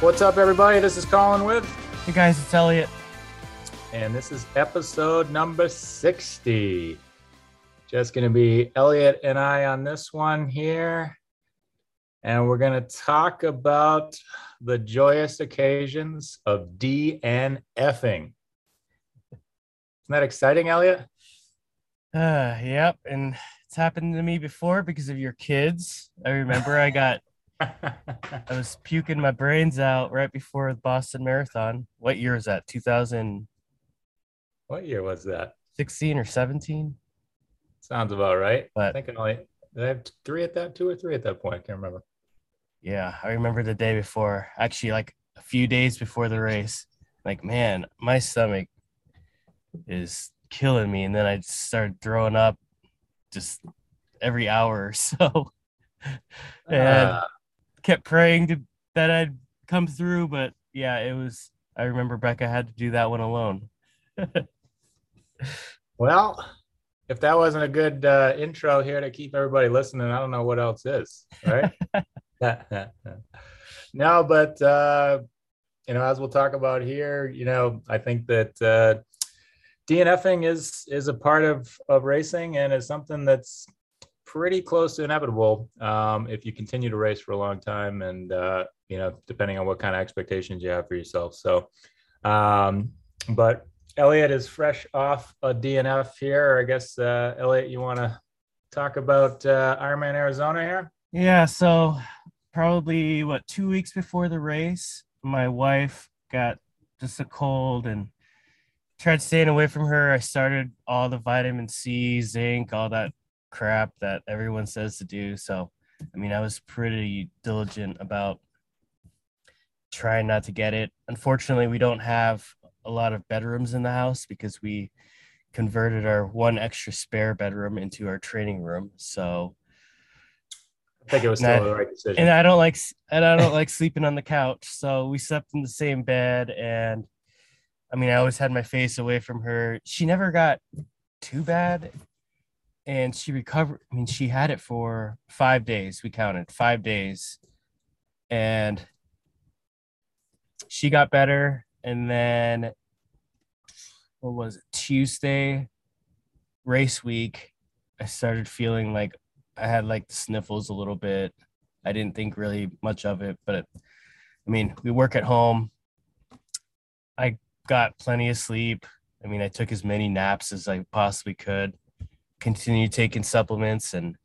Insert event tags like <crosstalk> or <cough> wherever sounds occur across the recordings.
What's up, everybody? This is Colin with, Hey guys, it's Elliot. and this is episode number 60. Just going to be Elliot and I on this one here. And we're going to talk about the joyous occasions of DNFing. Isn't that exciting, Elliot? Uh, yep, and it's happened to me before because of your kids. I remember I got I was puking my brains out right before the Boston Marathon. What year is that? 2000. what year was that? 16 or 17? Sounds about right. I But think I only did I have three at that, two or three at that point. I can't remember. yeah, I remember the day before. Actually, like a few days before the race. Like, man, my stomach is killing me, and then I started throwing up just every hour or so. <laughs> and Ah, kept praying to that I'd come through, but yeah, it was. I remember Becca had to do that one alone. <laughs> Well, if that wasn't a good uh, intro here to keep everybody listening, I don't know what else is, right? <laughs> <laughs> no, but uh, you know, as we'll talk about here, you know, I think that uh, DNFing is is a part of of racing and is something that's pretty close to inevitable um, if you continue to race for a long time, and uh, you know, depending on what kind of expectations you have for yourself. So, um, but Elliot is fresh off a DNF here. I guess uh, Elliot, you want to talk about uh, Ironman Arizona here? Yeah, so probably what two weeks before the race, my wife got just a cold and tried staying away from her. I started all the vitamin C, zinc, all that crap that everyone says to do. So, I mean, I was pretty diligent about trying not to get it. Unfortunately, we don't have a lot of bedrooms in the house because we converted our one extra spare bedroom into our training room. So, I think it was still the right decision. and I don't like and I don't like sleeping on the couch. So we slept in the same bed and I mean I always had my face away from her. She never got too bad and she recovered I mean she had it for 5 days. We counted 5 days. And she got better and then what was it? Tuesday race week I started feeling like I had like the sniffles a little bit. I didn't think really much of it, but I mean, we work at home. I got plenty of sleep. I mean, I took as many naps as I possibly could, continued taking supplements, and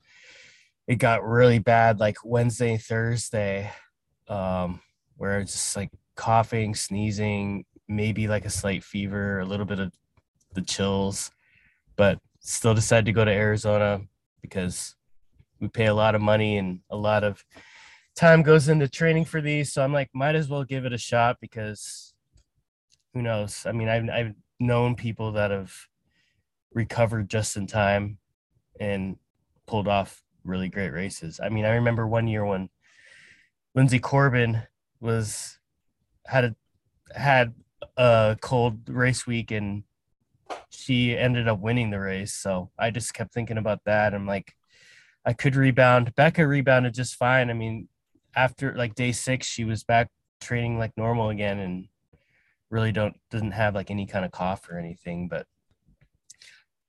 it got really bad like Wednesday, Thursday, um, where it's just like coughing, sneezing, maybe like a slight fever, a little bit of the chills, but still decided to go to Arizona because we pay a lot of money and a lot of time goes into training for these. So I'm like, might as well give it a shot because who knows? I mean, I've, I've known people that have recovered just in time and pulled off really great races. I mean, I remember one year when Linsey Corbin was had a had a cold race week and she ended up winning the race. So I just kept thinking about that. I'm like, I could rebound. Becca rebounded just fine. I mean, after like day six, she was back training like normal again and really don't doesn't have like any kind of cough or anything. But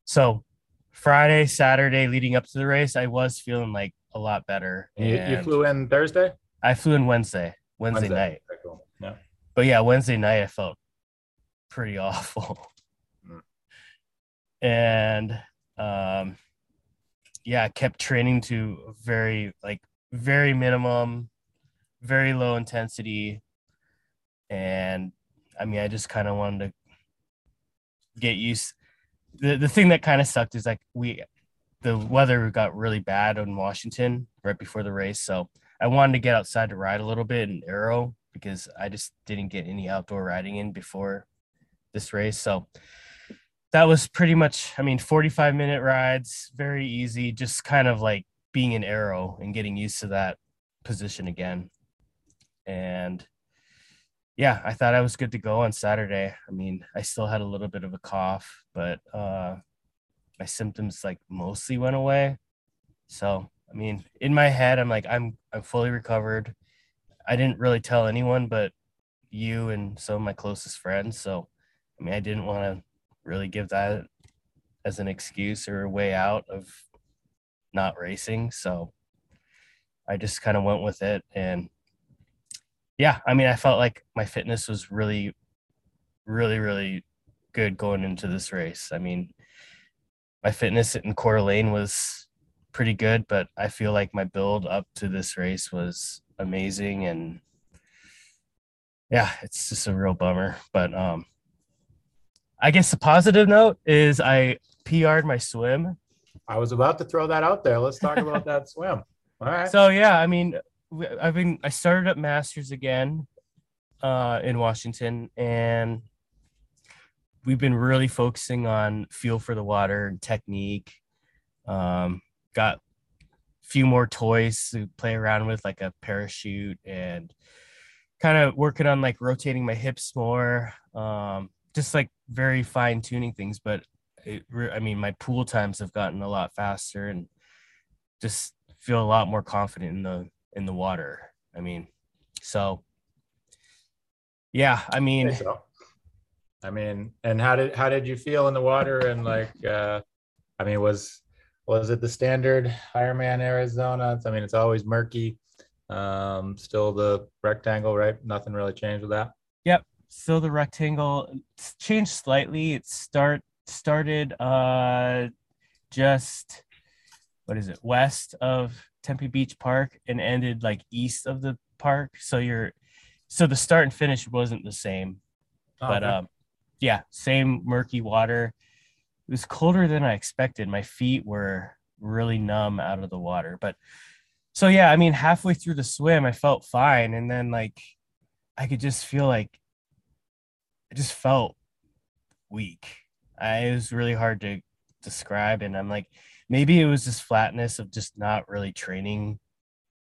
so Friday, Saturday leading up to the race, I was feeling like a lot better. You, you flew in Thursday? I flew in Wednesday, Wednesday, night. Okay, cool. Yeah. But yeah, Wednesday night I felt pretty <laughs> awful. Mm. And um yeah, I kept training to very like very minimum, very low intensity. And I mean, I just kind of wanted to get used. The the thing that kind of sucked is like we the weather got really bad in Washington right before the race. So I wanted to get outside to ride a little bit in aero because I just didn't get any outdoor riding in before this race. So that was pretty much, I mean, 45 minute rides, very easy, just kind of like being in aero and getting used to that position again. And yeah, I thought I was good to go on Saturday. I mean, I still had a little bit of a cough, but uh my symptoms like mostly went away. So, I mean, in my head, I'm like, I'm I'm fully recovered. I didn't really tell anyone but you and some of my closest friends. So, I mean, I didn't want to really give that as an excuse or a way out of not racing. So, I just kind of went with it. And yeah, I mean, I felt like my fitness was really, really, really good going into this race. I mean, my fitness in Coeur d'Alene was pretty good, but I feel like my build up to this race was amazing and yeah, it's just a real bummer. But um I guess the positive note is I PR'd my swim. I was about to throw that out there. Let's talk about <laughs> that swim. All right. So yeah, I mean I've been I started up masters again uh in Washington and we've been really focusing on feel for the water and technique. Um, got a few more toys to play around with, like a parachute, and kind of working on like rotating my hips more. Um, just like very fine tuning things. But it, I mean, my pool times have gotten a lot faster, and just feel a lot more confident in the in the water. I mean, so yeah, I mean. So. I mean, and how did how did you feel in the water? And like, uh, I mean, was was it the standard Ironman Arizona? I mean, it's always murky. Um, still the rectangle, right? Nothing really changed with that. Yep, still the rectangle. It's changed slightly. It start started uh just what is it west of Tempe Beach Park and ended like east of the park. So you're so the start and finish wasn't the same, oh, but okay. um yeah, same murky water. It was colder than I expected. My feet were really numb out of the water. But so yeah, I mean, halfway through the swim, I felt fine. And then like I could just feel like I just felt weak. I, it was really hard to describe. And I'm like, maybe it was this flatness of just not really training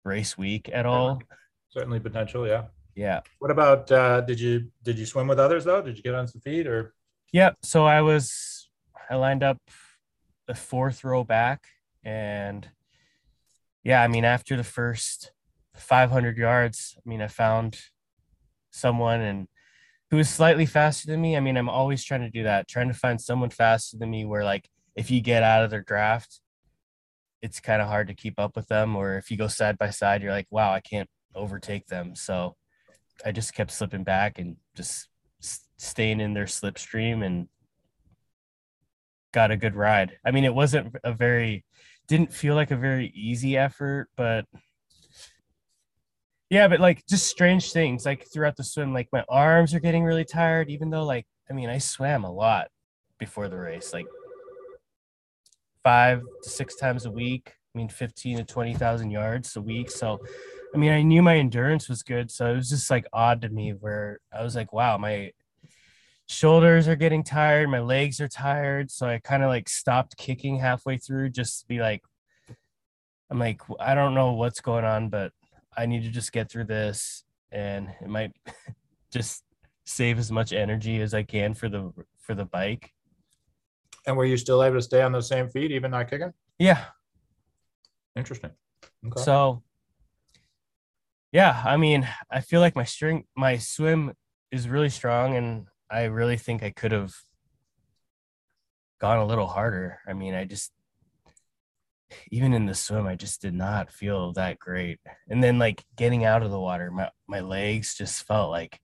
race week at all. Certainly potential, yeah. Yeah. What about uh did you did you swim with others though? Did you get on some feet or Yep. So I was I lined up the fourth row back and yeah, I mean after the first 500 yards, I mean I found someone and who was slightly faster than me. I mean, I'm always trying to do that, trying to find someone faster than me where like if you get out of their draft, it's kind of hard to keep up with them or if you go side by side, you're like, wow, I can't overtake them. So I just kept slipping back and just staying in their slipstream and got a good ride. I mean, it wasn't a very, didn't feel like a very easy effort, but yeah, but like just strange things like throughout the swim, like my arms are getting really tired, even though like, I mean, I swam a lot before the race, like five to six times a week. I mean, 15 to 20,000 yards a week. So I mean, I knew my endurance was good, so it was just like odd to me where I was like, wow, my shoulders are getting tired, my legs are tired, so I kind of like stopped kicking halfway through just to be like I'm like I don't know what's going on, but I need to just get through this and it might <laughs> just save as much energy as I can for the for the bike. And were you still able to stay on those same feet even not kicking? Yeah. Interesting. Okay. So yeah, I mean, I feel like my string, my swim is really strong, and I really think I could have gone a little harder. I mean, I just even in the swim, I just did not feel that great. And then like getting out of the water, my, my legs just felt like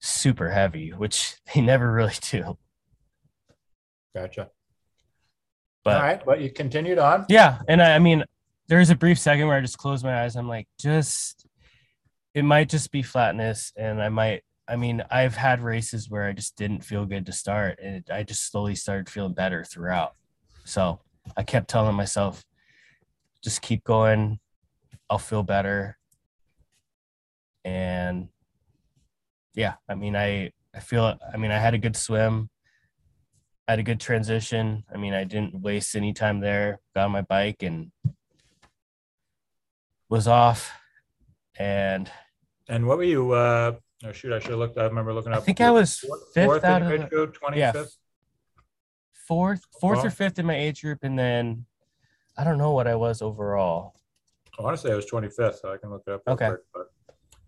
super heavy, which <laughs> they never really do. Gotcha. But All right, but you continued on. yeah, and I, I mean, there was a brief second where I just closed my eyes. I'm like, just it might just be flatness, and I might. I mean, I've had races where I just didn't feel good to start, and it, I just slowly started feeling better throughout. So I kept telling myself, just keep going. I'll feel better. And yeah, I mean, I I feel. I mean, I had a good swim. Had a good transition. I mean, I didn't waste any time there. Got on my bike and was off. And And what were you? Uh, oh shoot, I should have looked. I remember looking up. I think I was fourth, fifth fourth out of age the- group, twenty yeah, fourth, fourth Well- or fifth in my age group, and then I don't know what I was overall. I want to say I was twenty fifth, so I can look it up. Okay. quick, but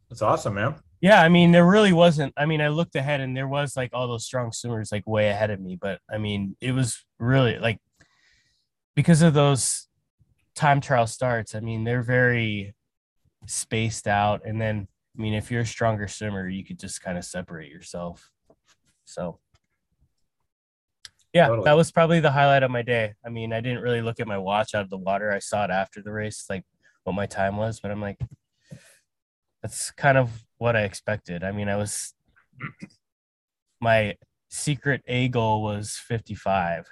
that's awesome, man. Yeah, I mean, there really wasn't. I mean, I looked ahead and there was like all those strong swimmers like way ahead of me, but I mean, it was really like because of those time trial starts. I mean, they're very spaced out, and then I mean, if you're a stronger swimmer, you could just kind of separate yourself. So, yeah, Totally. that was probably the highlight of my day. I mean, I didn't really look at my watch out of the water. I saw it after the race, like what my time was, but I'm like, that's kind of what I expected. I mean, I was my secret A goal was 55.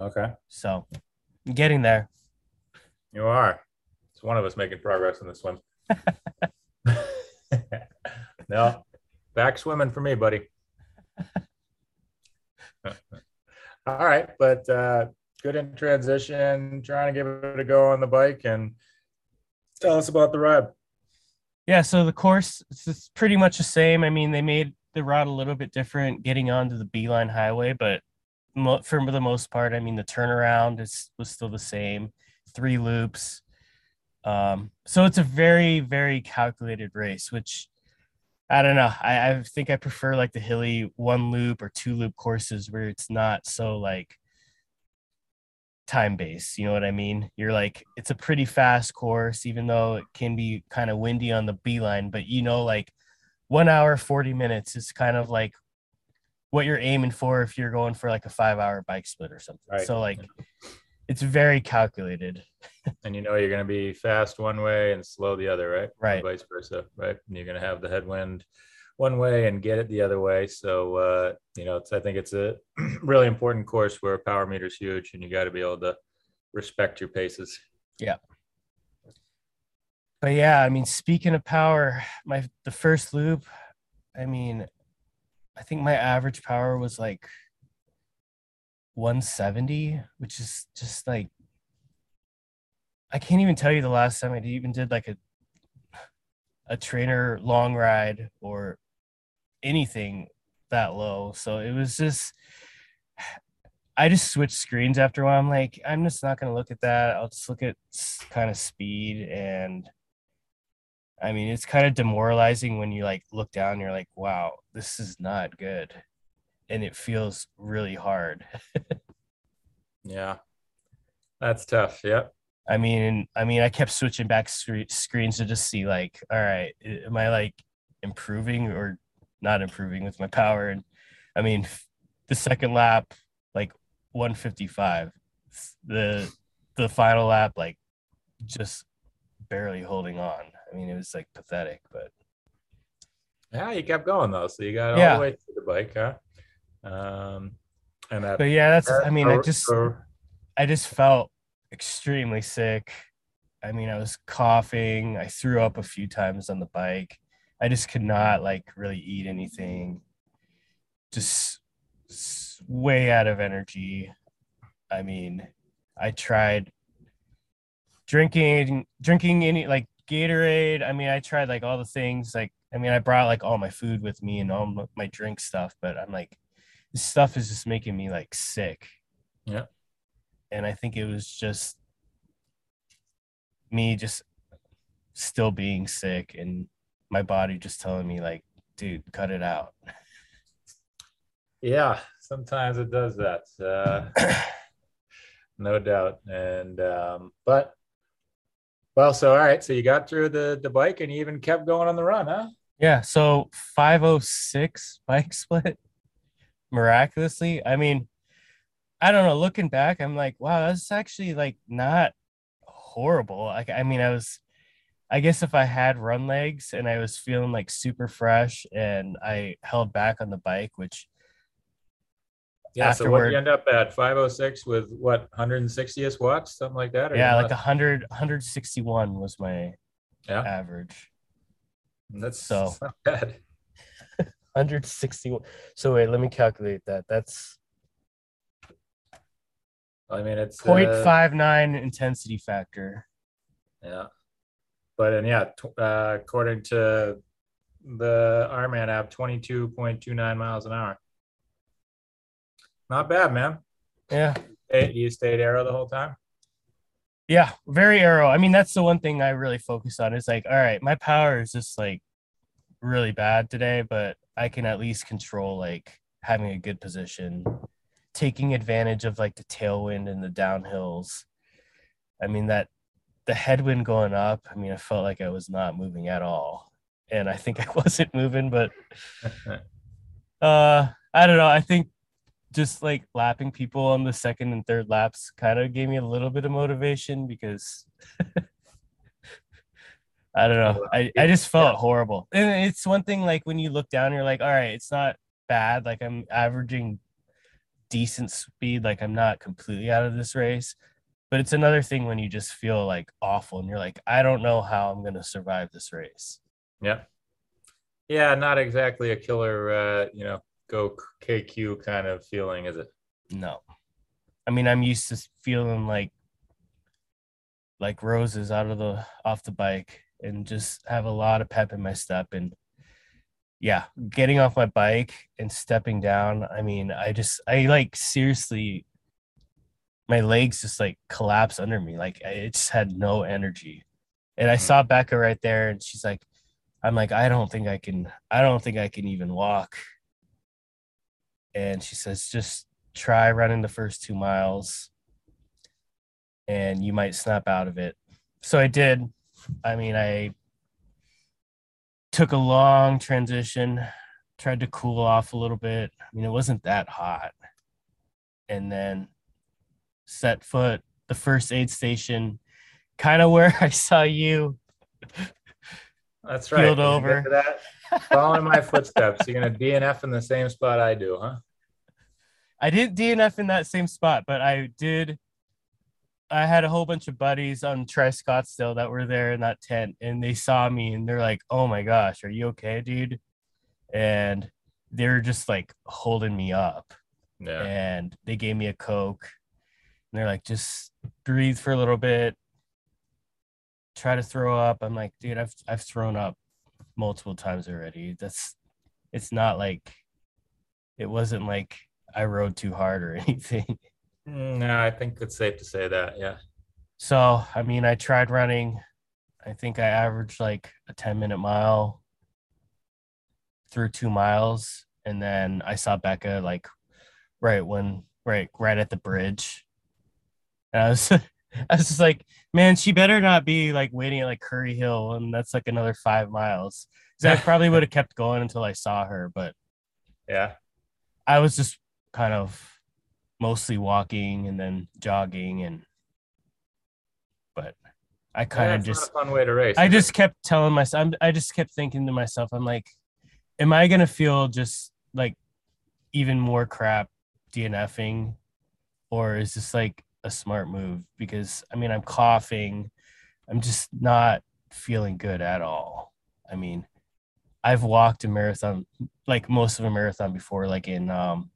Okay, So I'm getting there. you are. It's one of us making progress in the swim. <laughs> no, back swimming for me, buddy. <laughs> All right, but uh, good in transition. Trying to give it a go on the bike and tell us about the ride. Yeah, so the course it's pretty much the same. I mean, they made the route a little bit different getting onto the Beeline Highway, but mo- for the most part, I mean, the turnaround is was still the same, three loops. Um, so it's a very, very calculated race, which I don't know. I, I think I prefer like the hilly one loop or two loop courses where it's not so like time base. You know what I mean? You're like, it's a pretty fast course, even though it can be kind of windy on the beeline, but you know, like one hour, 40 minutes is kind of like what you're aiming for if you're going for like a five hour bike split or something. Right. So, like, it's very calculated. <laughs> And you know you're going to be fast one way and slow the other, right? Right. And vice versa, right? And you're going to have the headwind one way and get it the other way. So uh, you know, I think it's a <clears throat> really important course where power meter is huge, and you got to be able to respect your paces. Yeah. But yeah, I mean, speaking of power, my the first loop, I mean, I think my average power was like 170, which is just like I can't even tell you the last time I even did like a a trainer long ride or anything that low. So it was just <sighs> I just switched screens after a while. I'm like, I'm just not gonna look at that. I'll just look at kind of speed and I mean, it's kind of demoralizing when you like look down you're like, wow, this is not good. And it feels really hard. <laughs> Yeah, that's tough. Yep. I mean, I mean, I kept switching back scre- screens to just see like, all right, am I like improving or not improving with my power? And I mean, the second lap, like 155, the the final lap, like just barely holding on. I mean, it was like pathetic, but Yeah, you kept going though, so you got all the way to the bike, huh? Um, and that. but yeah, that's. I mean, I just I just felt extremely sick. I mean, I was coughing. I threw up a few times on the bike. I just could not like really eat anything. Just way out of energy. I mean, I tried drinking drinking any like Gatorade. I mean, I tried like all the things. Like, I mean, I brought like all my food with me and all my, drink stuff, but I'm like, this stuff is just making me like sick. Yeah. And I think it was just me just still being sick and my body just telling me like, dude, cut it out. Yeah, sometimes it does that. Uh, no doubt. And um, but well, so all right, so you got through the the bike and you even kept going on the run, huh? Yeah. So 506 bike <laughs> split. Miraculously. I mean, I don't know. Looking back, I'm like, wow, that's actually like not horrible. Like, I mean, I was, I guess if I had run legs and I was feeling like super fresh and I held back on the bike, which Yeah. So what you end up at 506 with what 160th watts, something like that? yeah, like 100, 161 was my yeah. average. That's So- that's <laughs> not bad. <laughs> 161. So wait, let me calculate that. That's I mean, it's uh, 0.59 intensity factor. Yeah. But and yeah, tw- uh, according to the Ironman app, 22.29 miles an hour. Not bad, man. Yeah. Hey, you stayed arrow the whole time? Yeah, very arrow. I mean, that's the one thing I really focus on. Is like, all right, my power is just like really bad today, but I can at least control like having a good position, taking advantage of like the tailwind and the downhills. I mean that the headwind going up, I mean, I felt like I was not moving at all. And I think I <laughs> wasn't moving, but <laughs> uh I don't know. I think just like lapping people on the second and third laps kind of gave me a little bit of motivation because <laughs> I don't know. I, I just felt Yeah. horrible. And it's one thing like when you look down, you're like, all right, it's not bad. Like I'm averaging decent speed. Like I'm not completely out of this race. But it's another thing when you just feel like awful and you're like, I don't know how I'm gonna survive this race. yeah. Yeah, not exactly a killer, uh, you know, go KQ kind of feeling, is it? No. I mean, I'm used to feeling like like roses out of the off the bike and just have a lot of pep in my step and yeah, getting off my bike and stepping down, I mean, I just I like seriously my legs just like collapse under me. Like I it just had no energy. And I Mhm. saw Becca right there and she's like I'm like I don't think I can I don't think I can even walk. And she says just try running the first 2 miles and you might snap out of it. So I did. I mean, I took a long transition, tried to cool off a little bit. I mean, it wasn't that hot. And then set foot, the first aid station, kind of where <laughs> I saw you. That's right. Keeled Did you get over. that? Following my footsteps. You're gonna DNF in the same spot I do, huh? I didn't DNF in that same spot, but I did. I had a whole bunch of buddies on Tri Scottsdale that were there in that tent, and they saw me and they're like, "Oh my gosh, are you okay, dude?" And they're just like holding me up, Yeah. and they gave me a coke, and they're like, "Just breathe for a little bit, try to throw up." I'm like, "Dude, I've I've thrown up multiple times already. That's it's not like it wasn't like I rode too hard or <laughs> anything." Mm, No, I think it's safe to say that. Yeah. So, I mean, I tried running. I think I averaged like a 10 minute mile through two miles. And then I saw Becca like right when, right, right at the bridge. And I was, <laughs> I was just like, man, she better not be like waiting at like Curry Hill. And that's like another five miles. 'Cause I <laughs> probably would have kept going until I saw her. But Yeah. I was just kind of mostly walking and then jogging and but I kind Yeah, of just a fun way to race. I is it? just kept telling myself I'm, I just kept thinking to myself I'm like am I going to feel just like even more crap DNFing or is this like a smart move because I mean I'm coughing I'm just not feeling good at all. I mean I've walked a marathon like most of a marathon before like in um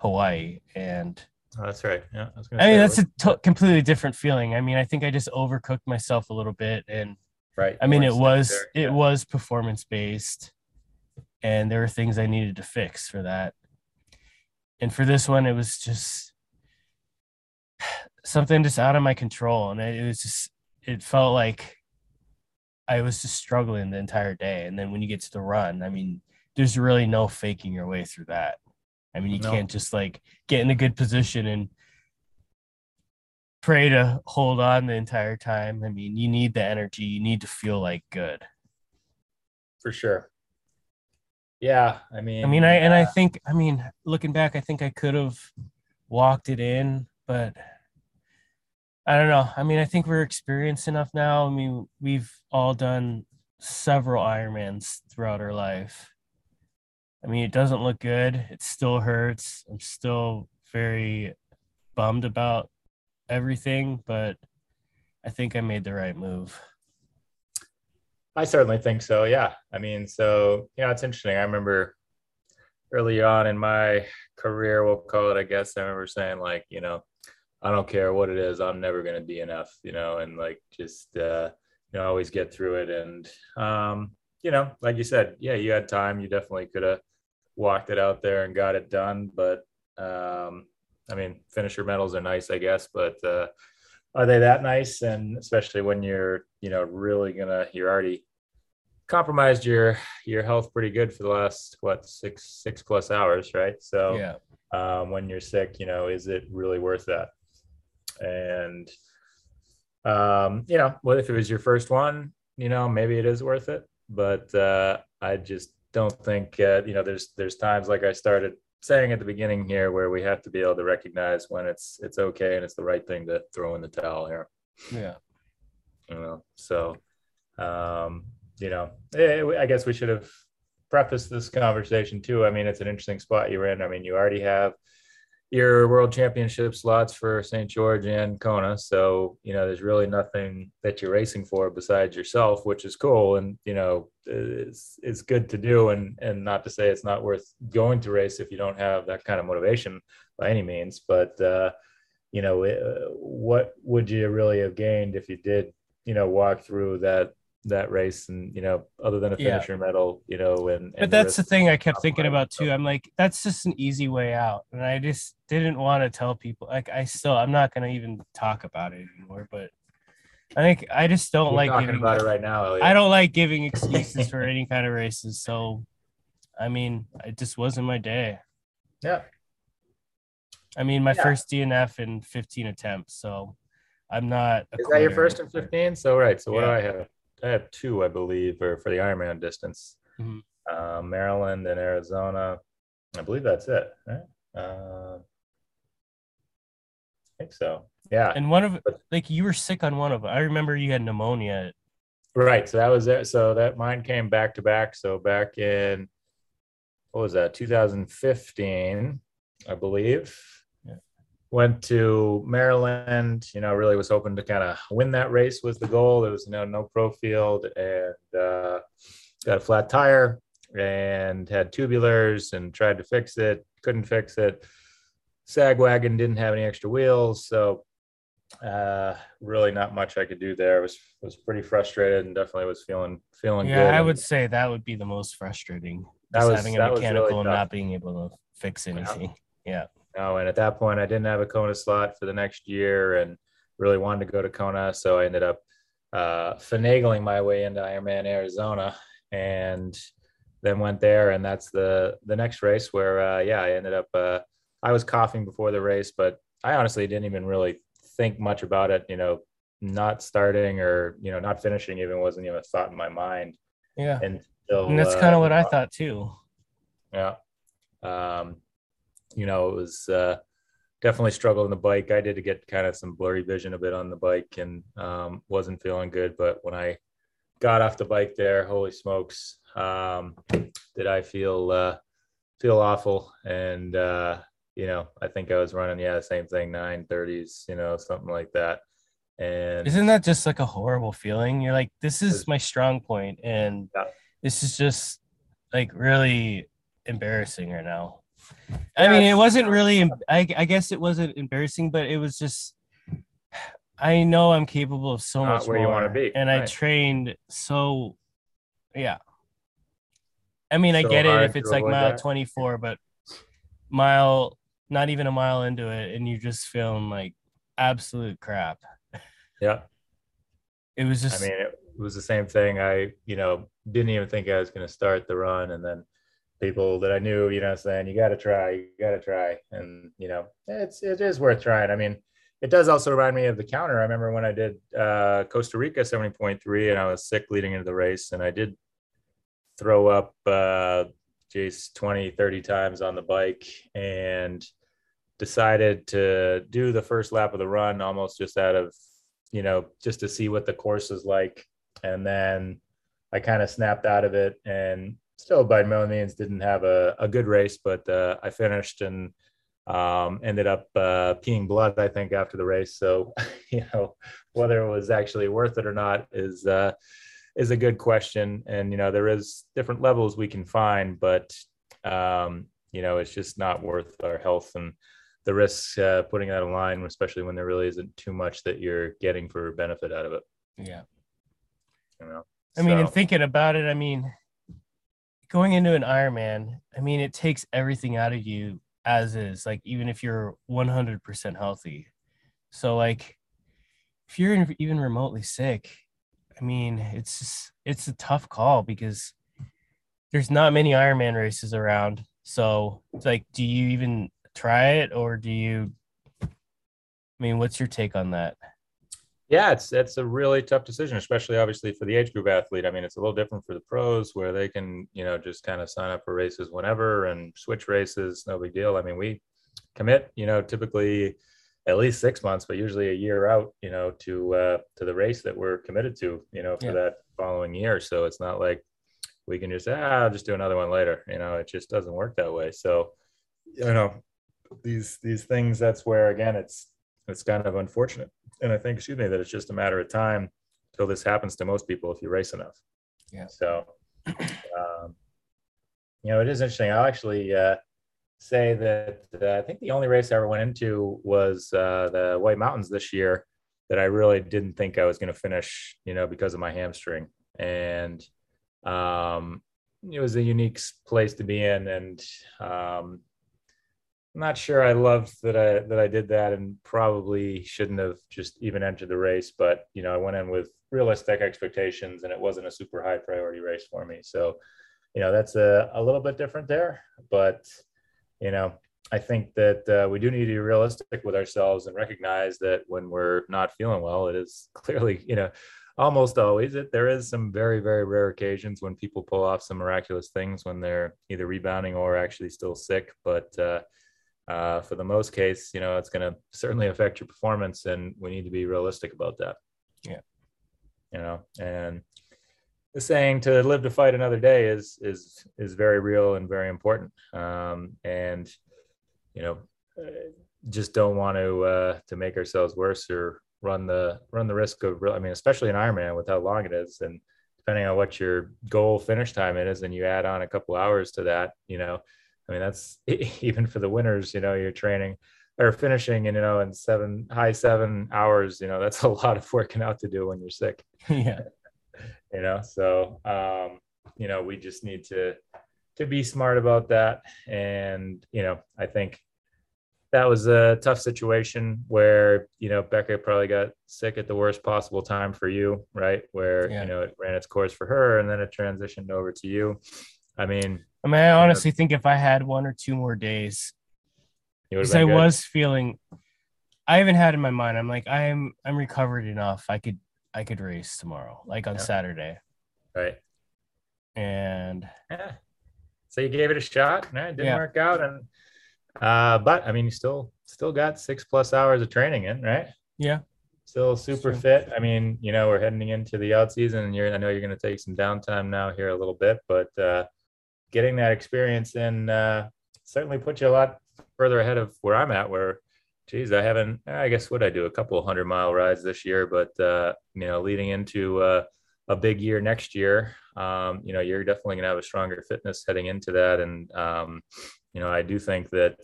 Hawaii and Oh, that's right. Yeah. I, was gonna I mean that's a to- completely different feeling. I mean I think I just overcooked myself a little bit and right. I mean it was there. it was performance based and there were things I needed to fix for that. And for this one it was just something just out of my control and it was just it felt like I was just struggling the entire day and then when you get to the run I mean there's really no faking your way through that. I mean you No. can't just like get in a good position and pray to hold on the entire time. I mean, you need the energy, you need to feel like good. For sure. Yeah, I mean, I mean, I and I uh, think, I mean, looking back, I think I could have walked it in, but I don't know. I mean, I think we're experienced enough now. I mean, we've all done several Ironmans throughout our life. I mean, it doesn't look good. It still hurts. I'm still very bummed about everything, but I think I made the right move. I certainly think so. Yeah. I mean, so, you know, it's interesting. I remember early on in my career, we'll call it, I guess, I remember saying, like, you know, I don't care what it is, I'm never going to be enough, you know, and like just, uh, you know, always get through it. And, um, you know, like you said, yeah, you had time. You definitely could have walked it out there and got it done. But, um, I mean, finisher medals are nice, I guess, but, uh, are they that nice? And especially when you're, you know, really gonna, you're already compromised your your health pretty good for the last what six six plus hours, right? So Yeah. um, when you're sick, you know, is it really worth that? And um, you know, well, if it was your first one, you know, maybe it is worth it. But uh, I just don't think uh, you know. There's there's times like I started saying at the beginning here where we have to be able to recognize when it's it's okay and it's the right thing to throw in the towel here Yeah. you know so um you know eh, i guess we should have prefaced this conversation too. I mean it's an interesting spot you're in. I mean you already have your world championship slots for st george and kona. So you know there's really nothing that you're racing for besides yourself which is cool. And you know it's, it's good to do. And and not to say it's not worth going to race if you don't have that kind of motivation by any means. But uh you know uh, what would you really have gained if you did you know walk through that that race and you know other than a Yeah. finisher medal you know and, and But that's the risk- thing I kept thinking about too. I'm like, that's just an easy way out. And I just didn't want to tell people like I still I'm not gonna even talk about it anymore. But I think I just don't We're like talking giving about it right now Elliot. I don't like giving excuses for <laughs> any kind of races. So I mean, it just wasn't my day. yeah I mean, my Yeah. first DNF in 15 attempts. So I'm not. is that your first in 15 so right so what do i have i have two i believe or for the ironman distance Mhm. uh, maryland and arizona i believe that's it right uh, i think so yeah And one of like you were sick on one of them. I remember you had pneumonia. Right. So that was it. So that mine came back to back. So back in what was that? 2015, I believe. Yeah. Went to Maryland. You know, really was hoping to kind of win that race was the goal. There was you know no pro field and uh, got a flat tire and had tubulars and tried to fix it. Couldn't fix it. Sag wagon didn't have any extra wheels, so uh really not much i could do there was was pretty frustrated and definitely was feeling feeling Yeah, good I would say that would be the most frustrating. That Just was- having a was really mechanical and tough. not being able to fix anything. Yeah. No and at that point i didn't have a kona slot for the next year and really wanted to go to kona. So i ended up uh finagling my way into ironman arizona and then went there. And that's the the next race where uh yeah i ended up uh i was coughing before the race but i honestly didn't even really think much about it. You know not starting or you know not finishing even wasn't even a thought in my mind. Yeah. until And that's uh, kind of what I thought too. yeah. Um you know it was uh definitely struggled on the bike i did get kind of some blurry vision a bit on the bike and um wasn't feeling good but when i got off the bike there holy smokes um did i feel uh feel awful and uh you know i think i was running yeah the same thing 930s you know something like that and Isn't that just like a horrible feeling? You're like, this is my strong point, and Yeah. this is just like really embarrassing right now. I mean, it wasn't really. I, I guess it wasn't embarrassing, but it was just. I know I'm capable of so Not much where you wanna more, be, and I trained so. Yeah. I mean, I get it if it's like mile that. 24, but mile, not even a mile into it, and you're just feeling like absolute crap. yeah It was just I mean, it was the same thing. I, you know, didn't even think I was going to start the run. And then people that I knew, you know, saying, you got to try, you got to try. And, you know, it's, it is worth trying. I mean, it does also remind me of the counter. I remember when I did uh, Costa Rica 70.3 and I was sick leading into the race and I did throw up uh, Jace 20, 30 times on the bike and decided to do the first lap of the run almost just out of, you know, just to see what the course is like. And then I kind of snapped out of it and still by no means didn't have a, a good race, but uh, I finished and um, ended up uh, peeing blood, I think, after the race. So, <laughs> you know, whether it was actually worth it or not is uh, is a good question. And you know, there is different levels we can find, but um, you know, it's just not worth our health and the risks uh, putting that in line, especially when there really isn't too much that you're getting for benefit out of it. Yeah. You know. I mean, and thinking about it, I mean, going into an Ironman, I mean, it takes everything out of you as is, like even if you're 100% healthy. So like if you're even remotely sick, I mean, it's just, it's a tough call because there's not many Ironman races around. So it's like, do you even try it or do you? I mean, what's your take on that? Yeah, it's it's a really tough decision, especially obviously for the age group athlete. I mean, it's a little different for the pros where they can, you know, just kind of sign up for races whenever and switch races, no big deal. I mean, we commit, you know, typically at least six months, but usually a year out, you know, to uh, to the race that we're committed to, you know, for yeah. that following year. So it's not like we can just say, ah, I'll just do another one later. You know, it just doesn't work that way. So, you know, these these things. That's where again, it's it's kind of unfortunate and I think, excuse me, that it's just a matter of time till this happens to most people if you race enough. Yeah. So, um, you know, it is interesting. I'll actually uh, say that uh, I think the only race I ever went into was uh, the White Mountains this year that I really didn't think I was going to finish, you know, because of my hamstring. And um, it was a unique place to be in. And um, I'm not sure I loved that I that I did that and probably shouldn't have just even entered the race. But you know, I went in with realistic expectations and it wasn't a super high priority race for me. So, you know, that's a, a little bit different there. But, you know, I think that uh, we do need to be realistic with ourselves and recognize that when we're not feeling well, it is <laughs> clearly, you know, almost always it there is some very very rare occasions when people pull off some miraculous things when they're either rebounding or actually still sick but uh, uh, for the most case, you know, it's going to certainly affect your performance, and we need to be realistic about that. Yeah, you know, and the saying "to live to fight another day" is is is very real and very important. Um, and you know, just don't want to uh, to make ourselves worse or run the run the risk of. I mean, especially in Ironman with how long it is, and depending on what your goal finish time is, and you add on a couple hours to that, you know I mean, that's <laughs> even for the winners, you know, you're training or finishing, and, you know, in seven high seven hours, you know, that's <laughs> a lot of working out to do when you're sick. <laughs> yeah. you know, so, um, you know, we just need to, to be smart about that. And, you know, I think that was a tough situation where, you know, Becca probably got sick at the worst possible time for you, right? Where, yeah. you know, it ran its course for her and then it transitioned over to you. I mean, I mean, I honestly think if I had one or two more days, because I good. was feeling, I even had in my mind, I'm like, I'm I'm recovered enough. I could I could race tomorrow, like on yeah. Saturday. Right. And yeah. So you gave it a shot. and it didn't yeah. work out. And uh, but I mean, you still still got six plus hours of training in, right? Yeah. Still super fit. I mean, you know, we're heading into the out season, and you're I know you're going to take some downtime now here a little bit, but uh, getting that experience in uh, certainly put you a lot further ahead of where I'm at. Where, geez, I haven't. I guess what I do a couple hundred mile rides this year, but uh, you know, leading into uh, a big year next year, um, you know, you're definitely gonna have a stronger fitness heading into that, and um, you know, I do think that.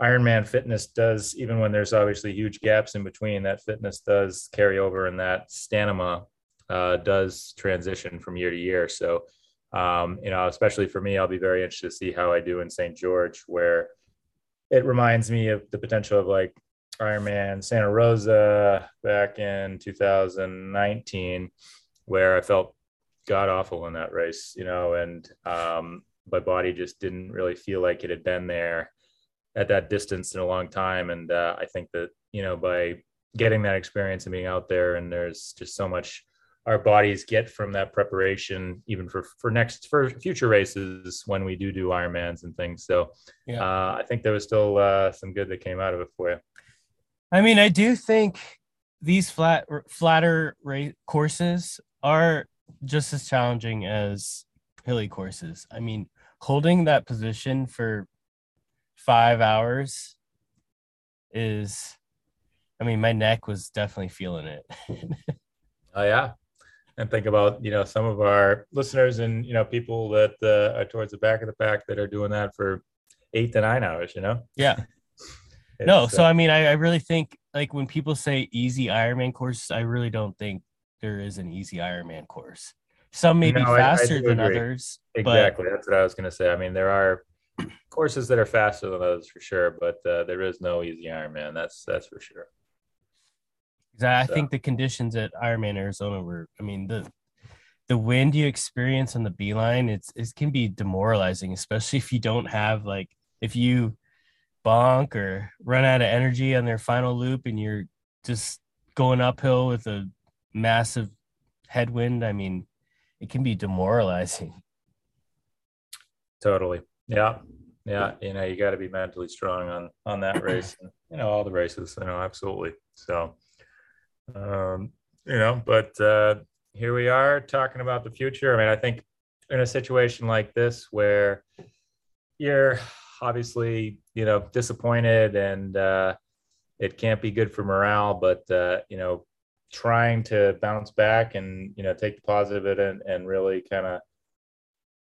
Ironman fitness does, even when there's obviously huge gaps in between, that fitness does carry over and that stamina uh, does transition from year to year. So, um, you know, especially for me, I'll be very interested to see how I do in St. George, where it reminds me of the potential of like Ironman Santa Rosa back in 2019, where I felt god awful in that race, you know, and um, my body just didn't really feel like it had been there at that distance in a long time. And uh, I think that, you know, by getting that experience and being out there. And there's just so much our bodies get from that preparation, even for for next for future races when we do do Ironmans and things. So yeah. uh, I think there was still uh, some good that came out of it for you. I mean, I do think these flat flatter rate courses are just as challenging as hilly courses. I mean, holding that position for five hours is I mean, my neck was definitely feeling it. <laughs> oh yeah. And think about, you know, some of our listeners and, you know, people that uh, are towards the back of the pack that are doing that for eight to nine hours, you know? Yeah. <laughs> no. So, uh, I mean, I, I really think like when people say easy Ironman course I really don't think there is an easy Ironman course. Some may no, be faster I, I than agree. others. Exactly. But... That's what I was going to say. I mean, there are courses that are faster than others for sure, but uh, there is no easy Ironman. That's that's for sure. I so. think the conditions at Ironman Arizona were, I mean, the the wind you experience on the beeline, it's it can be demoralizing, especially <laughs> if you don't have like if you bonk or run out of energy on their final loop and you're just going uphill with a massive headwind. I mean, it can be demoralizing. Totally. Yeah. Yeah. You know, you got to be mentally strong on on that race. And, you know, all the races. You know, absolutely. So um, you know, but uh, here we are talking about the future. I mean, I think in a situation like this where you're obviously, you know, disappointed and uh, it can't be good for morale, but, uh, you know, trying to bounce back and, you know, take the positive and, and really kind of,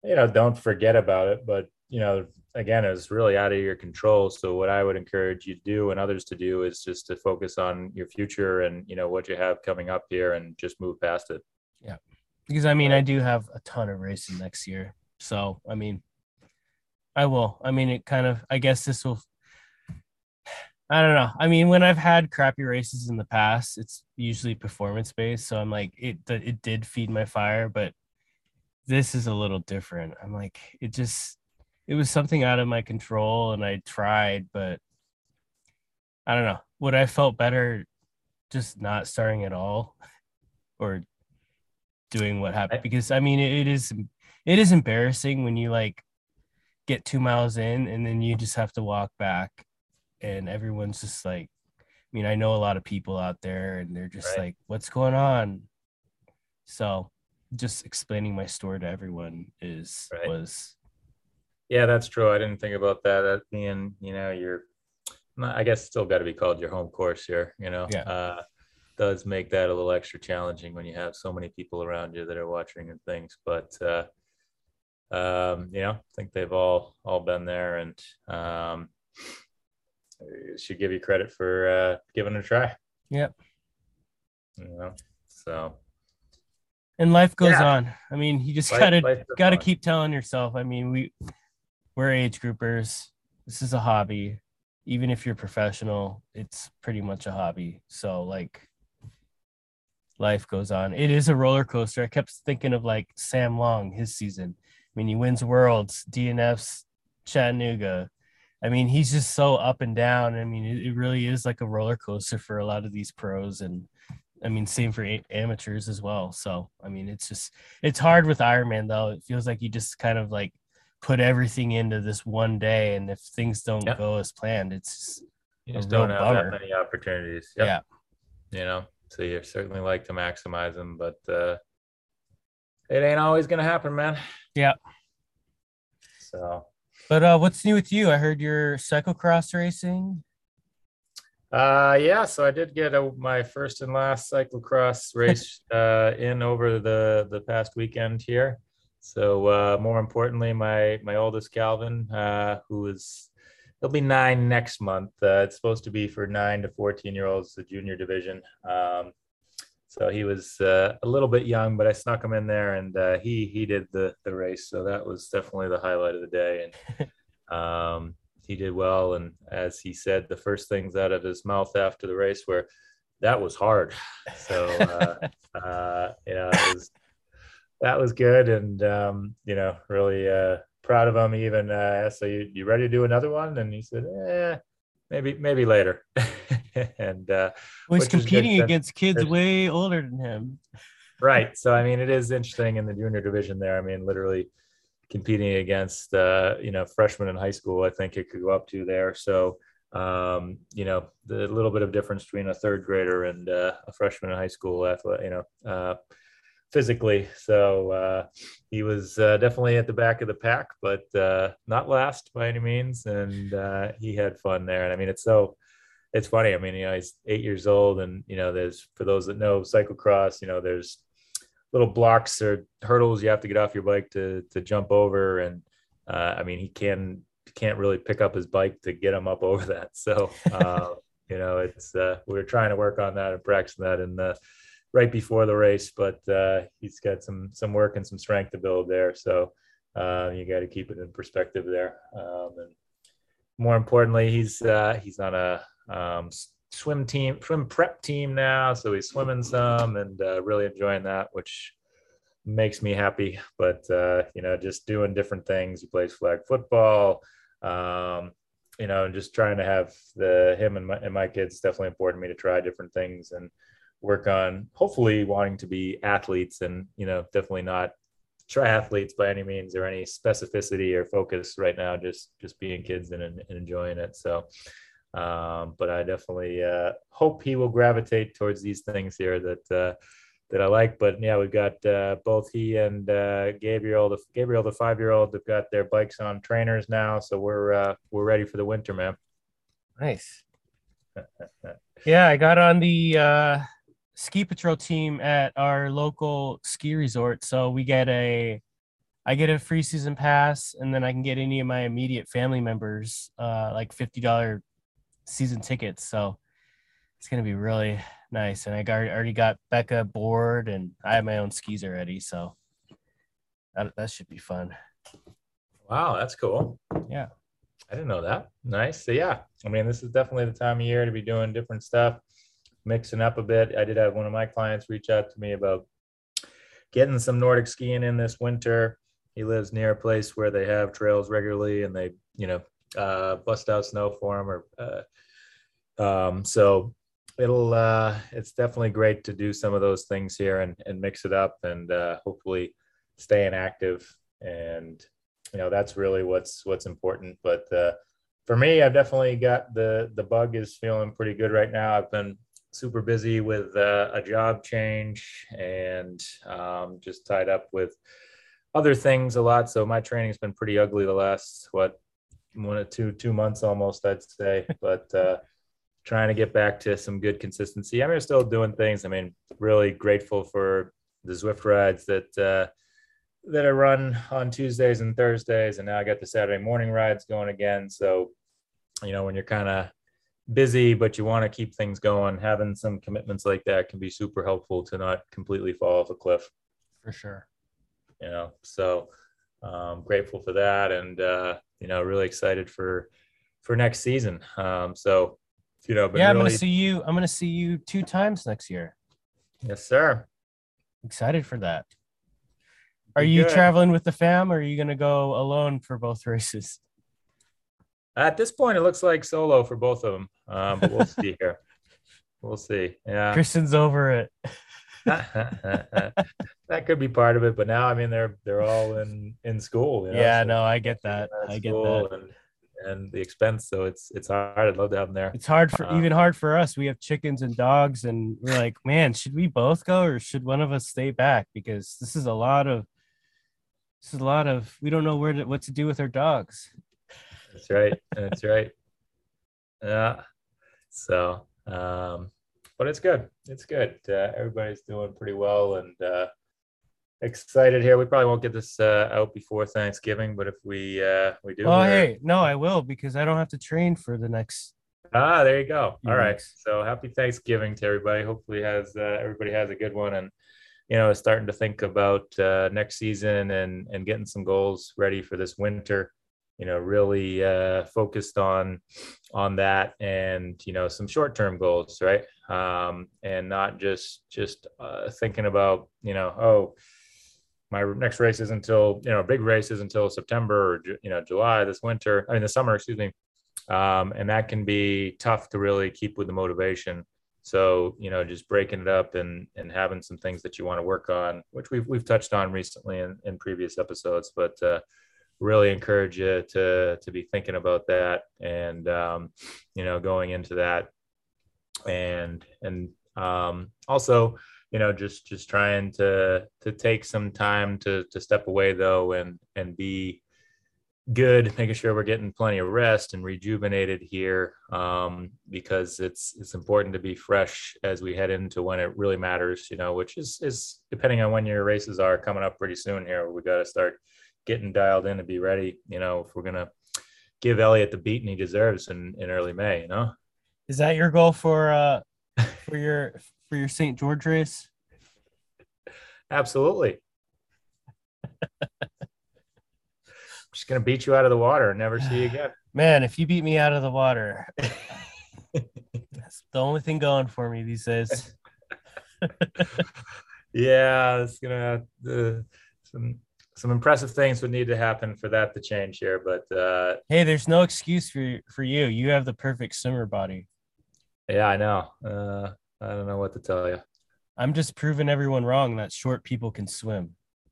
you know, don't forget about it, but, you know, again is really out of your control. So what i would encourage you to do and others to do is just to focus on your future and you know what you have coming up here and just move past it. Yeah. Because i mean i do have a ton of racing next year. So i mean i will. I mean it kind of i guess this will i don't know. I mean when i've had crappy races in the past it's usually performance based. So i'm like it it did feed my fire but this is a little different. I'm like it just it was something out of my control and I tried, but I don't know. Would I felt better just not starting at all <laughs> or doing what happened? Because I mean, it is it is embarrassing when you like get two miles in and then you just have to walk back and everyone's just like I mean, I know a lot of people out there and they're just right. like, what's going on? So just explaining my story to everyone is right. was yeah, that's true. I didn't think about that. That being, you know, your, I guess, still got to be called your home course here. You know, yeah. Uh, does make that a little extra challenging when you have so many people around you that are watching and things. But uh, um, you know, I think they've all all been there, and um, should give you credit for uh, giving it a try. Yep. You know, so and life goes yeah. on. I mean, you just life, gotta gotta keep telling yourself. I mean, we we're age groupers. This is a hobby. Even if you're professional, it's pretty much a hobby. So like life goes on. It is a roller coaster. I kept thinking of like Sam Long, his season. I mean, he wins worlds, DNFs, Chattanooga. I mean, he's just so up and down. I mean, it, it really is like a roller coaster for a lot of these pros. And I mean, same for amateurs as well. So, I mean, it's just, it's hard with Ironman though. It feels like you just kind of like put everything into this one day, and if things don't yep. go as planned, it's you just don't have bummer. that many opportunities. Yep. Yeah, you know, so you certainly like to maximize them, but uh, it ain't always gonna happen, man. Yeah. So. But uh, what's new with you? I heard you're cyclocross racing. Uh, yeah, so I did get a, my first and last cyclocross race <laughs> uh, in over the the past weekend here. So uh, more importantly, my my oldest Calvin, uh, who is he'll be nine next month. Uh, it's supposed to be for nine to fourteen year olds, the junior division. Um, so he was uh, a little bit young, but I snuck him in there, and uh, he he did the the race. So that was definitely the highlight of the day, and <laughs> um, he did well. And as he said, the first things out of his mouth after the race were, "That was hard." So uh, <laughs> uh, yeah, it was that was good, and um, you know, really uh, proud of him. Even uh, so, you, you ready to do another one? And he said, "Eh, maybe maybe later. <laughs> and uh, well, he's competing against kids way older than him. Right. So I mean, it is interesting in the junior division there. I mean, literally competing against uh, you know freshmen in high school. I think it could go up to there. So um, you know the little bit of difference between a third grader and uh, a freshman in high school athlete. You know. Uh, physically. So uh, he was uh, definitely at the back of the pack, but uh, not last by any means. And uh, he had fun there. And I mean, it's so it's funny. I mean, you know, he's eight years old, and you know, there's for those that know cyclocross, you know, there's little blocks or hurdles you have to get off your bike to to jump over. And uh, I mean, he can can't really pick up his bike to get him up over that. So. <laughs> Uh, you know, it's we are trying to work on that and practicing that the right before the race, but uh, he's got some some work and some strength to build there. So uh, you got to keep it in perspective there. Um, and more importantly, he's uh, he's on a um, swim team, swim prep team now, so he's swimming some and uh, really enjoying that, which makes me happy. But uh, you know, just doing different things. He plays flag football. Um, you know, and just trying to have the him and my, and my kids definitely important to me to try different things and work on hopefully wanting to be athletes and you know definitely not triathletes by any means or any specificity or focus right now just just being kids and, and enjoying it. So um, but i definitely uh, hope he will gravitate towards these things here that uh, that i like. But yeah we've got uh, both he and uh, gabriel the gabriel the five year old they've got their bikes on trainers now. So we're uh, we're ready for the winter man. Nice. <laughs> Yeah i got on the uh ski patrol team at our local ski resort. So we get a I get a free season pass and then I can get any of my immediate family members uh like $50 season tickets. So it's going to be really nice and I got, already got Becca board and I have my own skis already, so that, that should be fun. Wow, that's cool. Yeah. I didn't know that. Nice. So yeah, I mean, this is definitely the time of year to be doing different stuff mixing up a bit. I did have one of my clients reach out to me about getting some Nordic skiing in this winter. He lives near a place where they have trails regularly and they, you know, uh, bust out snow for him or, uh, um, so it'll, uh, it's definitely great to do some of those things here and, and mix it up and, uh, hopefully staying active. And, you know, that's really what's, what's important. But, uh, for me, I've definitely got the, the bug is feeling pretty good right now. I've been super busy with uh, a job change and um, just tied up with other things a lot. So my training's been pretty ugly the last what one or two two months almost, I'd say. <laughs> But uh, trying to get back to some good consistency. I mean, still doing things. I mean, really grateful for the Zwift rides that uh, that I run on Tuesdays and Thursdays, and now I got the Saturday morning rides going again. So, you know, when you're kind of busy, but you want to keep things going, having some commitments like that can be super helpful to not completely fall off a cliff. For sure. You know, so um, grateful for that, and uh, you know, really excited for for next season. Um, so, you know, yeah, I'm really... gonna see you. I'm gonna see you two times next year. Yes, sir. Excited for that. Are you good. traveling with the fam, or are you gonna go alone for both <laughs> races? At this point, it looks like solo for both of them, um, but we'll see here. We'll see. Yeah, Kristen's over it. <laughs> that could be part of it, but now I mean they're they're all in in school. You know? Yeah, so no, I get that. I get that. And, and the expense, so it's it's hard. I'd love to have them there. It's hard for uh, even hard for us. We have chickens and dogs, and we're like, man, should we both go or should one of us stay back? Because this is a lot of this is a lot of we don't know where to, what to do with our dogs. That's right. That's right. Yeah. So, um, but it's good. It's good. Uh, everybody's doing pretty well and uh, excited here. We probably won't get this uh, out before Thanksgiving, but if we uh, we do, oh hey, no, I will because I don't have to train for the next. Ah, there you go. All right. So happy Thanksgiving to everybody. Hopefully, has uh, everybody has a good one and you know is starting to think about uh, next season and and getting some goals ready for this winter you know really uh, focused on on that and you know some short term goals right um, and not just just uh, thinking about you know oh my next race is until you know big race is until september or you know july this winter i mean the summer excuse me um, and that can be tough to really keep with the motivation. So you know, just breaking it up and and having some things that you want to work on, which we've we've touched on recently in, in previous episodes, but uh, really encourage you to to be thinking about that and um, you know going into that. And and um, also you know just just trying to to take some time to to step away though and and be good making sure we're getting plenty of rest and rejuvenated here um, because it's it's important to be fresh as we head into when it really matters you know which is is depending on when your races are coming up pretty soon here. We got to start getting dialed in to be ready you know if we're gonna give elliot the beating he deserves in in early may you know Is that your goal for uh for your for your St. George race? absolutely <laughs> just gonna beat you out of the water and never see you again <sighs> Man, if you beat me out of the water, <laughs> that's the only thing going for me these days. <laughs> yeah, it's gonna uh, some some impressive things would need to happen for that to change here. But uh, Hey, there's no excuse for for you. You have the perfect swimmer body. yeah, I know. Uh, I don't know what to tell you. I'm just proving everyone wrong that short people can swim.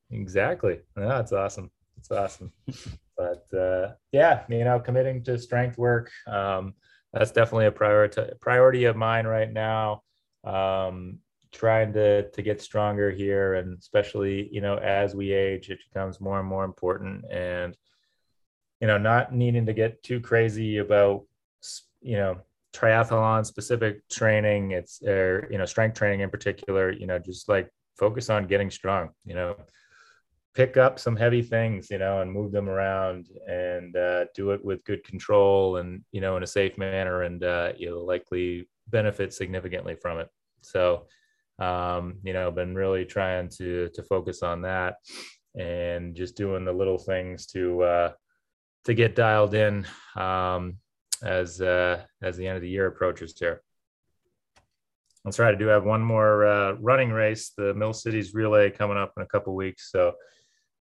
Exactly. That's awesome. That's awesome. <laughs> but uh, yeah, you know, committing to strength work. Um, that's definitely a priority priority of mine right now. Um, trying to to get stronger here, and especially you know as we age, it becomes more and more important. And you know, not needing to get too crazy about you know triathlon specific training. It's or you know strength training in particular. You know, just like focus on getting strong. You know, pick up some heavy things, you know, and move them around and uh, do it with good control and, you know, in a safe manner. And uh, you'll likely benefit significantly from it. So, um, you know, been really trying to, to focus on that and just doing the little things to, uh, to get dialed in um, as, uh, as the end of the year approaches here. That's right. I do have one more uh, running race, the Mill Cities Relay, coming up in a couple weeks. So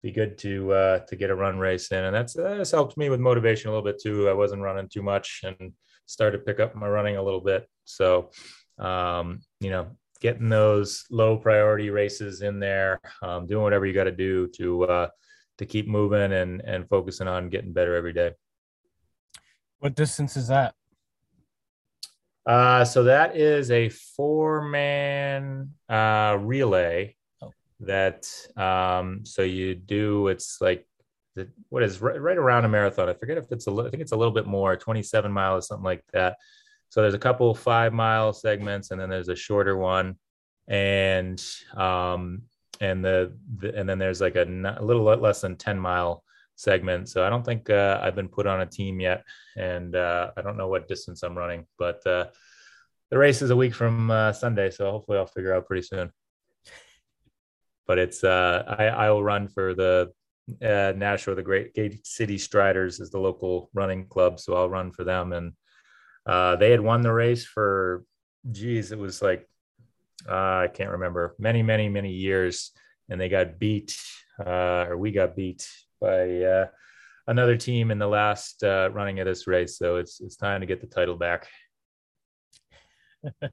be good to uh, to get a run race in, and that's that's helped me with motivation a little bit too. I wasn't running too much and started to pick up my running a little bit. So, um, you know, getting those low priority races in there, um, doing whatever you got to do to uh, to keep moving and and focusing on getting better every day. What distance is that? Uh, so that is a four man uh, relay Oh. that um, so you do it's like the, what is right, right around a marathon. I forget if it's a I think it's a little bit more, 27 miles, something like that. So there's a couple five mile segments and then there's a shorter one. And um, and the, the and then there's like a, little less than 10 mile segment. So I don't think uh, I've been put on a team yet, and uh, I don't know what distance I'm running, but uh, the race is a week from uh, Sunday, so hopefully I'll figure out pretty soon. But it's uh, I I will run for the uh, Nashua, the Great Gate City Striders is the local running club, so I'll run for them. And uh, they had won the race for, geez, it was like uh, I can't remember many many many years, and they got beat uh, or we got beat by uh, another team in the last uh, running of this race. So it's it's time to get the title back. <laughs>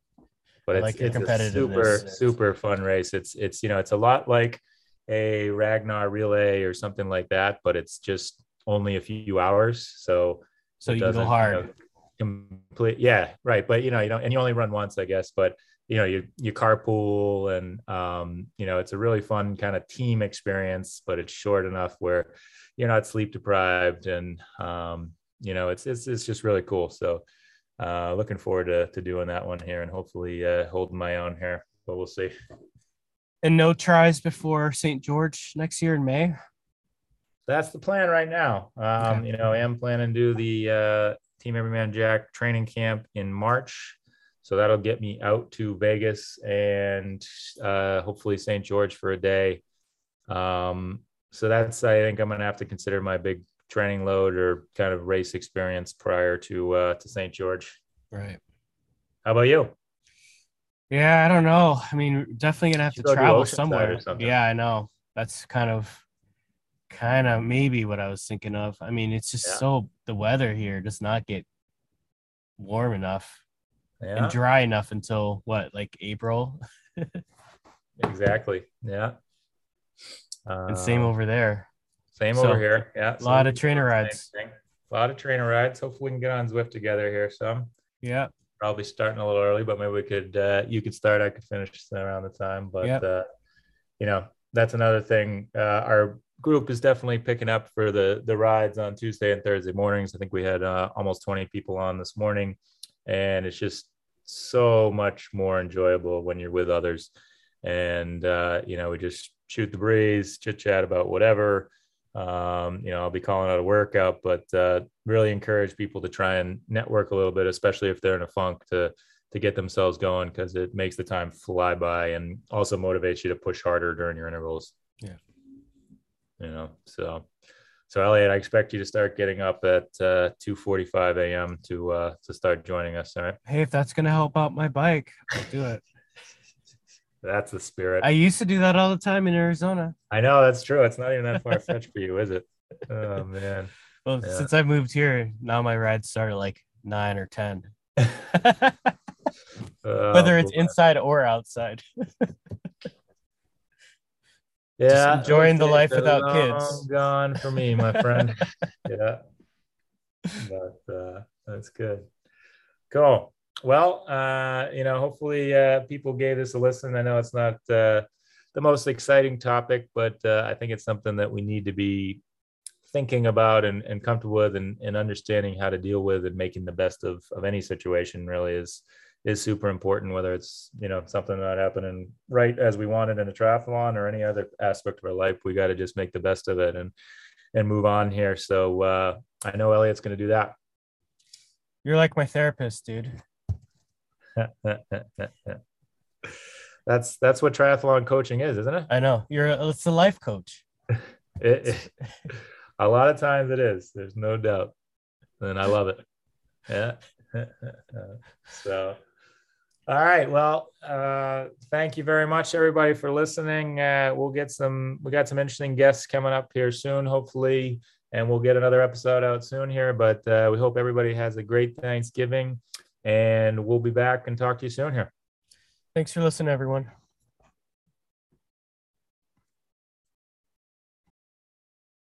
But it's like it's a super super fun race. It's it's you know it's a lot like a Ragnar relay or something like that, but it's just only a few hours. So So you can go hard. know, complete yeah right but you know you don't and you only run once i guess but you know you you carpool and um you know it's a really fun kind of team experience but it's short enough where you're not sleep deprived and um you know it's it's, it's just really cool so uh looking forward to, to doing that one here and hopefully uh holding my own here but we'll see And no tries before St. George next year in May. that's the plan right now. Um, Okay. you know, I am planning to do the uh, Team Everyman Jack training camp in March. So that'll get me out to Vegas and uh, hopefully St. George for a day. Um, so that's, I think I'm going to have to consider my big training load or kind of race experience prior to uh, to St. George. Right. How about you? Yeah, I don't know. I mean, definitely gonna have Should to travel somewhere. Yeah, I know. That's kind of, kind of maybe what I was thinking of. I mean, it's just Yeah. so the weather here does not get warm enough Yeah, and dry enough until what, like April? <laughs> exactly. Yeah. And same Um, over there. Same So, over here. Yeah. a lot of trainer do the same rides. A lot of trainer rides. Hopefully we can get on Zwift together here. some. Yeah. probably starting a little early, but maybe we could uh you could start, I could finish around the time. But Yep. uh you know, that's another thing. Uh our group is definitely picking up for the the rides on Tuesday and Thursday mornings. I think we had uh, almost 20 people on this morning and it's just so much more enjoyable when you're with others and uh you know we just shoot the breeze chit chat about whatever um you know i'll be calling out a workout but uh really encourage people to try and network a little bit especially if they're in a funk to to get themselves going because it makes the time fly by and also motivates you to push harder during your intervals Yeah. you know so so elliot i expect you to start getting up at uh 2 45 a.m to uh to start joining us all right Hey, if that's gonna help out my bike, I'll do it. that's the spirit I used to do that all the time in Arizona. I know that's true. It's not even that far fetched for you, is it? Oh man. Well, Yeah. since I moved here, now my rides start at like nine or ten. <laughs> Oh, Whether it's inside or outside. <laughs> yeah, enjoying the life without kids. Gone for me, my friend. <laughs> yeah. But uh, that's good. Cool. Well, uh, you know, hopefully uh, people gave this a listen. I know it's not uh, the most exciting topic, but uh, I think it's something that we need to be thinking about and, and comfortable with and, and understanding how to deal with and making the best of, of any situation really is is super important, whether it's, you know, something not happening right as we wanted in a triathlon or any other aspect of our life. We got to just make the best of it and and move on here. So uh, I know Elliot's going to do that. You're like my therapist, dude. <laughs> that's that's what triathlon coaching is, isn't it? I know. You're a, it's a life coach. <laughs> It- it- a lot of times it is. There's no doubt, and I love it. Yeah. <laughs> so, all right. Well, uh, thank you very much, everybody, for listening. Uh, we'll get some. We got some interesting guests coming up here soon, hopefully, and we'll get another episode out soon here. But uh, we hope everybody has a great Thanksgiving, and we'll be back and talk to you soon here. Thanks for listening, everyone.